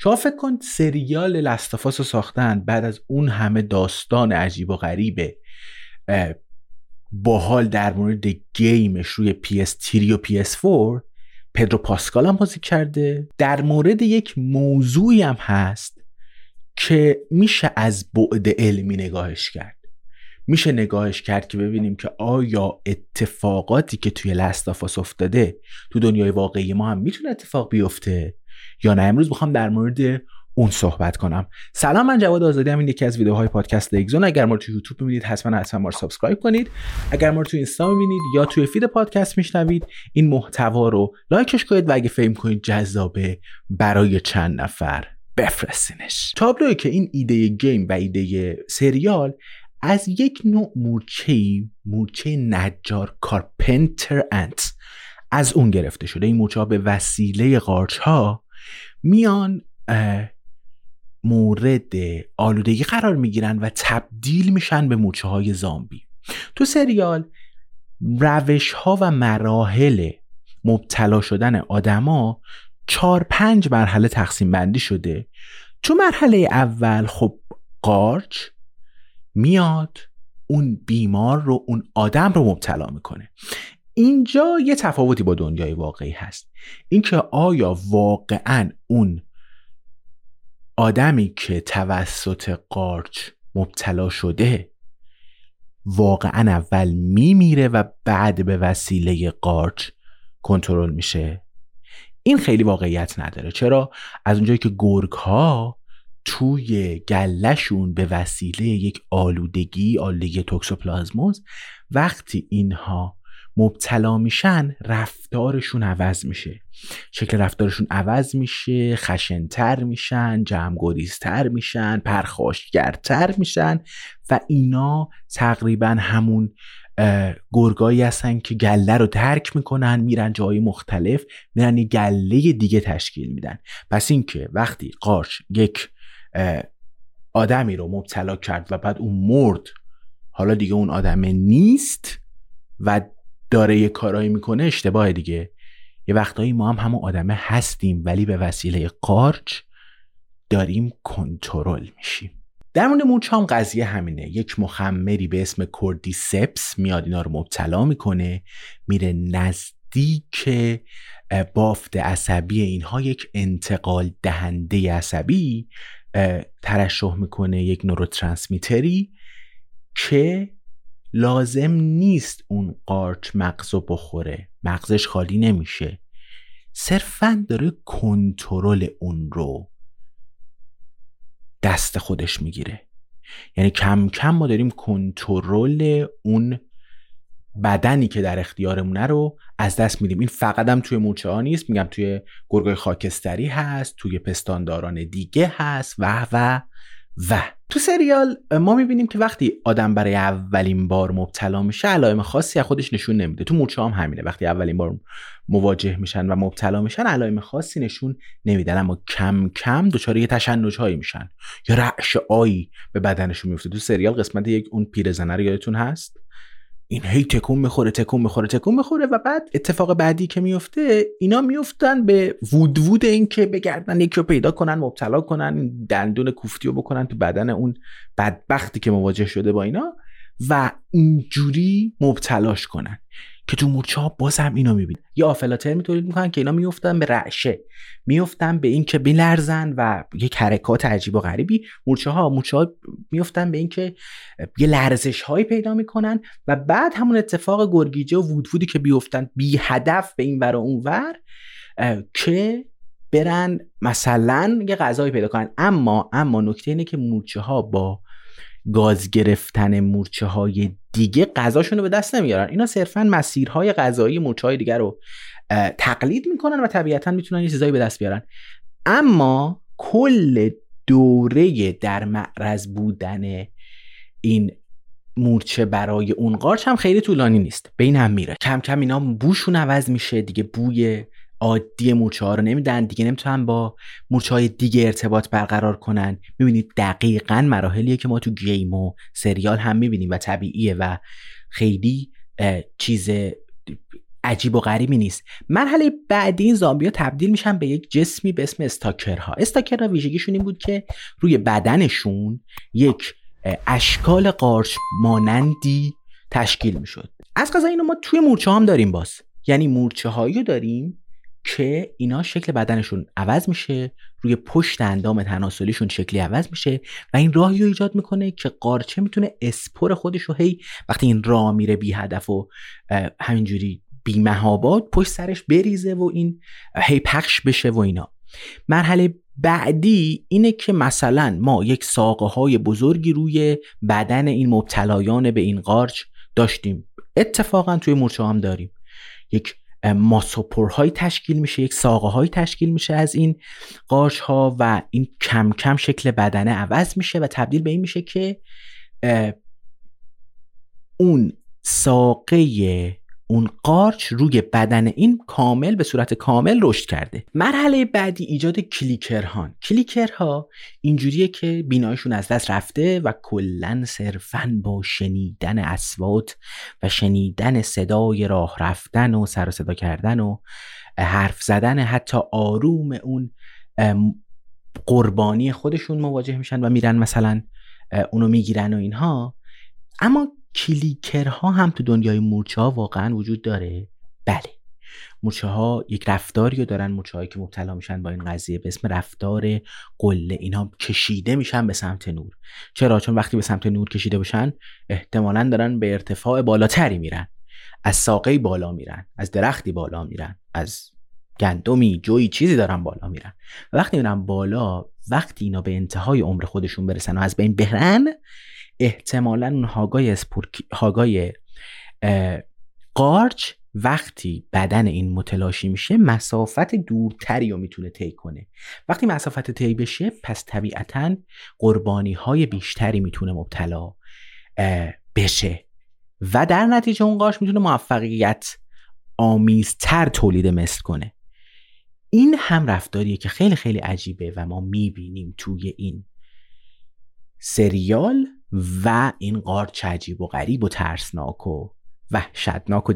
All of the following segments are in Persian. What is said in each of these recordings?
شما فکر کن سریال لستافاس رو ساختن بعد از اون همه داستان عجیب و غریبه. باحال در مورد گیمش روی PS3 و PS4 پدرو پاسکال هم بازی کرده. در مورد یک موضوعی هم هست که میشه از بعد علمی نگاهش کرد. میشه نگاهش کرد که ببینیم که آیا اتفاقاتی که توی لستافاس افتاده تو دنیای واقعی ما هم می‌تونه اتفاق بیفته؟ یا نه؟ امروز می‌خوام در مورد اون صحبت کنم. سلام من جواد آزادی‌ام. این یکی از ویدیوهای پادکست لگزون اگر ما رو تو یوتیوب می‌بینید حتما حتما ما رو subscribe کنید. اگر ما رو تو اینستا می‌بینید یا توی feed پادکست میشنوید این محتوا رو like ش کنید و اگه فکر کنید جذابه برای چند نفر بفرستینش. تابلوئه که این ایده game و ایده سریال از یک نوع مورچه مورچه نجار کارپنتر انت از اون گرفته شده. این مورچه به وسیله قارچ ها میان مورد آلودگی قرار می‌گیرن و تبدیل میشن به مورچه های زامبی. تو سریال روش ها و مراحل مبتلا شدن آدما چار پنج مرحله تقسیم بندی شده. تو مرحله اول خب قارچ میاد اون بیمار رو اون آدم رو مبتلا می‌کنه. اینجا یه تفاوتی با دنیای واقعی هست. اینکه آیا واقعا اون آدمی که توسط قارچ مبتلا شده واقعا اول میمیره و بعد به وسیله قارچ کنترل میشه؟ این خیلی واقعیت نداره. چرا؟ از اونجایی که گرگ ها توی گلشون به وسیله یک آلودگی آلودگی توکسوپلازموز وقتی اینها مبتلا میشن رفتارشون عوض میشه. شکل رفتارشون عوض میشه خشنتر میشن جمعگریزتر میشن پرخاشگرتر میشن و اینا تقریبا همون گرگایی هستن که گله رو ترک می‌کنن میرن جای مختلف میرن یه گله دیگه تشکیل میدن. پس اینکه وقتی قارچ یک آدمی رو مبتلا کرد و بعد اون مرد حالا دیگه اون آدم نیست و داره یه کارایی می‌کنه اشتباه دیگه. یه وقتایی ما هم همون آدمه هستیم ولی به وسیله قارچ داریم کنترل میشیم. در مورد مورچ هم قضیه همینه. یک مخمری به اسم کوردیسپس میاد اینا رو مبتلا می‌کنه میره نزدیک بافت عصبی اینها. یک انتقال دهنده عصبی ترشح می‌کنه یک نوروترانسمیتری که لازم نیست اون قارچ مغزو بخوره. مغزش خالی نمیشه. صرفا داره کنترل اون رو دست خودش می‌گیره. یعنی کم کم ما داریم کنترل اون بدنی که در اختیارمونه رو از دست میدیم. این فقط هم توی موچه ها نیست. میگم توی گرگای خاکستری هست توی پستانداران دیگه هست و و و. تو سریال ما می‌بینیم که وقتی آدم برای اولین بار مبتلا میشه علائم خاصی از خودش نشون نمیده. تو مورچه هم همینه. وقتی اولین بار مواجه میشن و مبتلا میشن علائم خاصی نشون نمیدن اما کم کم دچار یه تشنج هایی میشن. یا رعش آیی به بدنشون میفته تو سریال قسمت یک اون پیرزنه رو یادتون هست؟ این هی تکون می‌خوره تکون می‌خوره تکون می‌خوره و بعد اتفاق بعدی که میفته اینا میفتن به وود وود این که بگردن یکی رو پیدا کنن مبتلا کنن دندون کوفتی رو بکنن تو بدن اون بدبختی که مواجه شده با اینا. و اینجوری مبتلاش کنن که تو مورچه ها باز هم اینو می‌بینن. یه آفلاتر تولید می‌کنن که اینا میفتن به رعشه. میفتن به اینکه بلرزن و یه حرکات عجیب و غریبی. مورچه ها مورچه ها میفتن به اینکه یه لرزش هایی پیدا می‌کنن و بعد همون اتفاق گرگیجه و وودوودی که بیفتن بی هدف به این ور و اون ور که برن مثلا یه غذایی پیدا کنن. اما اما نکته اینه که مورچه ها با گاز گرفتن مورچه های دیگه غذاشون رو به دست نمیارن. اینا صرفا مسیرهای غذایی مورچه های دیگر رو تقلید می‌کنن و طبیعتا می‌تونن یه چیزایی به دست بیارن. اما کل دوره در معرض بودن این مورچه برای اون قارچ هم خیلی طولانی نیست. بین هم میره. کم کم اینا بوشون عوض میشه. دیگه بوی عادی مورچه ها رو نمیدن؟ دیگه نمی‌تونن با مورچه های دیگه ارتباط برقرار کنن. می‌بینید دقیقا مراحلیه که ما تو گیم و سریال هم می‌بینیم و طبیعیه و خیلی چیز عجیب و غریبی نیست. مرحله بعدی این زامبیا تبدیل میشن به یک جسمی به اسم استاکرها. استاکرها ویژگیشون این بود که روی بدنشون یک اشکال قارچ مانندی تشکیل می‌شد. از قضا اینو ما توی مورچه هم داریم باز. یعنی مورچه هایی داریم که اینا شکل بدنشون عوض میشه روی پشت اندام تناسلیشون شکلی عوض میشه و این راهی رو ایجاد می‌کنه که قارچه می‌تونه اسپور خودش رو هی وقتی این راه میره بی هدف و همینجوری بی مهابات پشت سرش بریزه و این هی پخش بشه و اینا. مرحله بعدی اینه که مثلا ما یک ساقه های بزرگی روی بدن این مبتلایان به این قارچ داشتیم. اتفاقا توی مورچه هم داریم. یک ماسوپورهایی تشکیل میشه یک ساقه های تشکیل میشه از این قارچ ها و این کم کم شکل بدنه عوض میشه و تبدیل به این میشه که اون ساقه اون قارچ روی بدن این کامل به صورت کامل رشد کرده. مرحله بعدی ایجاد کلیکرهان. کلیکرها اینجوریه که بینایشون از دست رفته و کلا صرفا با شنیدن اسوات و شنیدن صدای راه رفتن و سر و صدا کردن و حرف زدن حتی آروم اون قربانی خودشون مواجه میشن و میرن مثلا اونو می‌گیرن و اینها. اما کلیکرها هم تو دنیای مورچه ها واقعا وجود داره؟ بله. مورچه ها یک رفتاری رو دارن مورچه که مبتلا میشن با این قضیه به اسم رفتار قله. اینها کشیده میشن به سمت نور. چرا؟ چون وقتی به سمت نور کشیده بشن احتمالا دارن به ارتفاع بالاتری میرن. از ساقه بالا میرن از درختی بالا میرن از گندمی جوی چیزی دارن بالا میرن. وقتی میرن بالا وقتی اینا به انتهای عمر خودشون برسن و از بین برن احتمالا اون هاگای, هاگای قارچ وقتی بدن این متلاشی میشه مسافت دورتری رو می‌تونه طی کنه. وقتی مسافت طی بشه پس طبیعتا قربانی های بیشتری می‌تونه مبتلا بشه. و در نتیجه اون قارچ می‌تونه موفقیت آمیزتر تولید مثل کنه. این هم رفتاریه که خیلی خیلی عجیبه و ما می‌بینیم توی این سریال. و این قارچ عجیب و غریب و ترسناک و وحشتناک و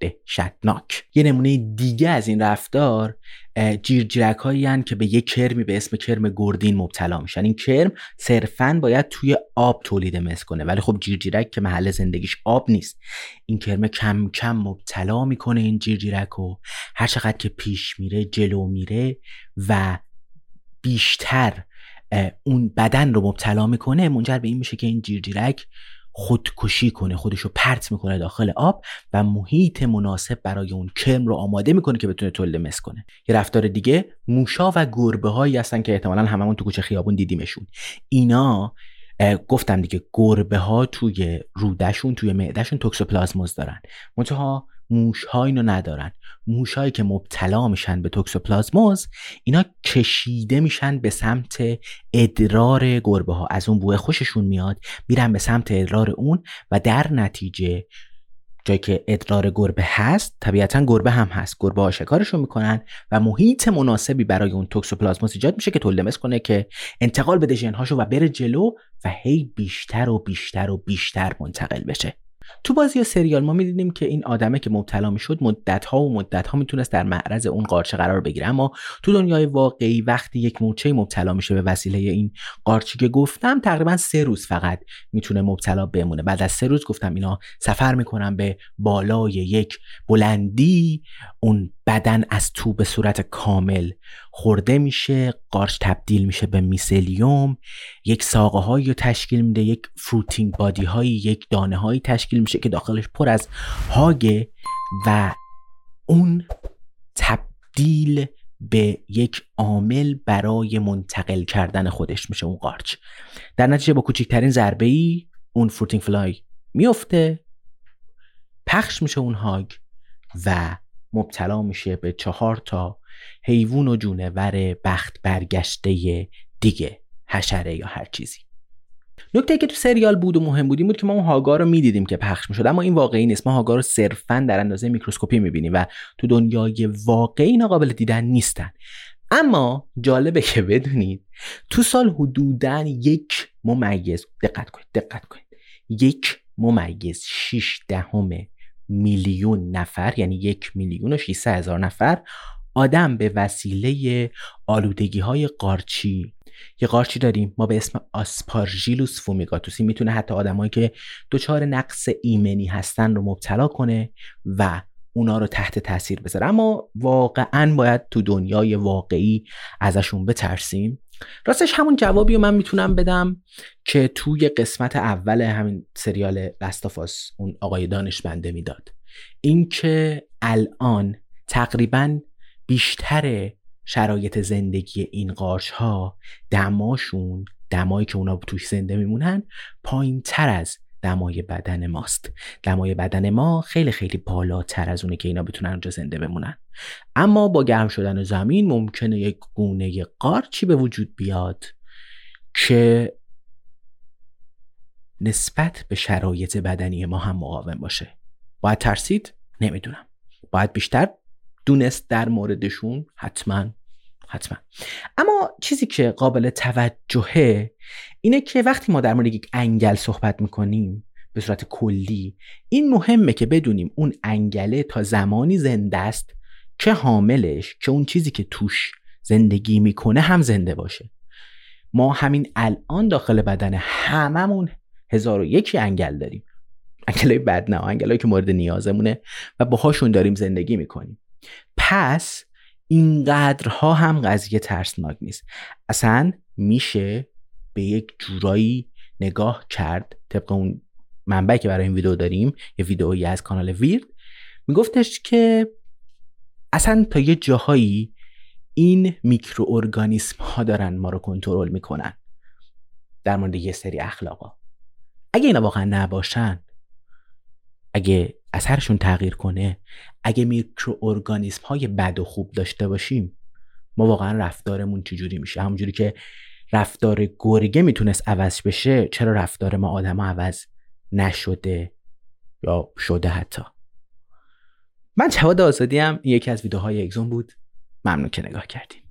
دهشتناک. یه نمونه دیگه از این رفتار جیرجیرک هایی که به یه کرمی به اسم کرم گردین مبتلا میشن. این کرم صرفا باید توی آب تولید مثل کنه ولی خب جیرجیرک که محل زندگیش آب نیست. این کرم کم کم مبتلا می‌کنه این جیرجیرک و هر چقدر که پیش میره جلو میره و بیشتر اون بدن رو مبتلا می‌کنه منجر به این میشه که این جیرجیرک خودکشی کنه خودشو پرت می‌کنه داخل آب و محیط مناسب برای اون کرم رو آماده می‌کنه که بتونه تولید مس کنه. یه رفتار دیگه موشا و گربه هایی هستن که احتمالا هممون تو کوچه خیابون دیدیمشون. اینا گفتم دیگه گربه ها توی رودشون توی معدهشون توکسوپلازموز دارن. منتها موش ها اینو ندارن. موش هایی که مبتلا میشن به توکسوپلازموز اینا کشیده میشن به سمت ادرار گربه ها از اون بوه خوششون میاد میرن به سمت ادرار اون و در نتیجه جایی که ادرار گربه هست طبیعتا گربه هم هست. گربه ها شکارشون می‌کنن و محیط مناسبی برای اون توکسوپلازموس ایجاد میشه که تولید کنه که انتقال بده ژنهاشو و بره جلو و هی بیشتر و بیشتر و بیشتر منتقل بشه. تو بازی یا سریال ما می‌دیدیم که این آدمه که مبتلا می‌شد مدت ها و مدت ها می‌تونست در معرض اون قارچه قرار بگیره. اما تو دنیای واقعی وقتی یک مورچه مبتلا میشه به وسیله این قارچی که گفتم تقریبا سه روز فقط می‌تونه مبتلا بمونه. بعد از سه روز گفتم اینا سفر می‌کنن به بالای یک بلندی اون بدن از تو به صورت کامل خورده میشه قارچ تبدیل میشه به میسلیوم یک ساقه هایی رو تشکیل میده یک fruiting body هایی یک دانه هایی تشکیل میشه که داخلش پر از هاگه و اون تبدیل به یک عامل برای منتقل کردن خودش میشه اون قارچ. در نتیجه با کوچکترین ضربه ای اون fruiting fly میفته پخش میشه اون هاگ و مبتلا میشه به چهار تا حیوان و جونور بخت برگشته دیگه حشره یا هر چیزی. نکته که تو سریال بود و مهم بود این بود که ما اون هاگا رو می‌دیدیم که پخش می‌شد اما این واقعی نیست. ما هاگا رو صرفا در اندازه میکروسکوپی می‌بینیم و تو دنیای واقعی اینا قابل دیدن نیستن. اما جالبه که بدونید تو سال حدودا یک ممیز دقت کنید دقت کنید. یک ممیز 6 دهم میلیون نفر یعنی یک میلیون و 600 هزار نفر آدم به وسیله آلودگی های قارچی. یه قارچی داریم ما به اسم آسپارژیلوس فومیگاتوسی. می‌تونه حتی آدمایی که دچار نقص ایمنی هستن رو مبتلا کنه و اونا رو تحت تاثیر بذاره. اما واقعا باید تو دنیای واقعی ازشون بترسیم. راستش همون جوابی رو من می‌تونم بدم که توی قسمت اول همین سریال لستافاس اون آقای دانشمنده می‌داد. اینکه الان تقریبا بیشتر شرایط زندگی این قارچ ها دماشون دمایی که اونا توش زنده میمونن پایین تر از دمای بدن ماست. دمای بدن ما خیلی خیلی بالاتر از اونه که اینا بتونن اونجا زنده بمونن. اما با گرم شدن زمین ممکنه یک گونه قارچی به وجود بیاد که نسبت به شرایط بدنی ما هم مقاوم باشه. باید ترسید؟ نمی‌دونم. باید بیشتر دونست در موردشون حتما حتما. اما چیزی که قابل توجهه اینه که وقتی ما در مورد یک انگل صحبت می‌کنیم به صورت کلی این مهمه که بدونیم اون انگله تا زمانی زنده است که حاملش که اون چیزی که توش زندگی می‌کنه هم زنده باشه. ما همین الان داخل بدن هممون هزار و یکی انگل داریم. انگلای بد نه انگلایی که مورد نیازمونه و باهاشون داریم زندگی می‌کنیم. پس اینقدرها هم قضیه ترسناک نیست. اصلا میشه به یک جورایی نگاه کرد طبق اون منبعی که برای این ویدیو داریم یه ویدئویی از کانال ویرد. میگفتش که اصلا تا یه جاهایی این میکروارگانیسم ها دارن ما رو کنترل می‌کنن در مورد یه سری اخلاقا. اگه اینا واقعا نباشن اگه اثرشون تغییر کنه. اگه میکرو ارگانیسم های بد و خوب داشته باشیم ما واقعا رفتارمون چجوری میشه؟ همونجوری که رفتار گرگه می‌تونست عوض بشه چرا رفتار ما آدم عوض نشده یا شده حتی؟ من جواد آزادی هم یکی از ویدیوهای اگزون بود. ممنون که نگاه کردین.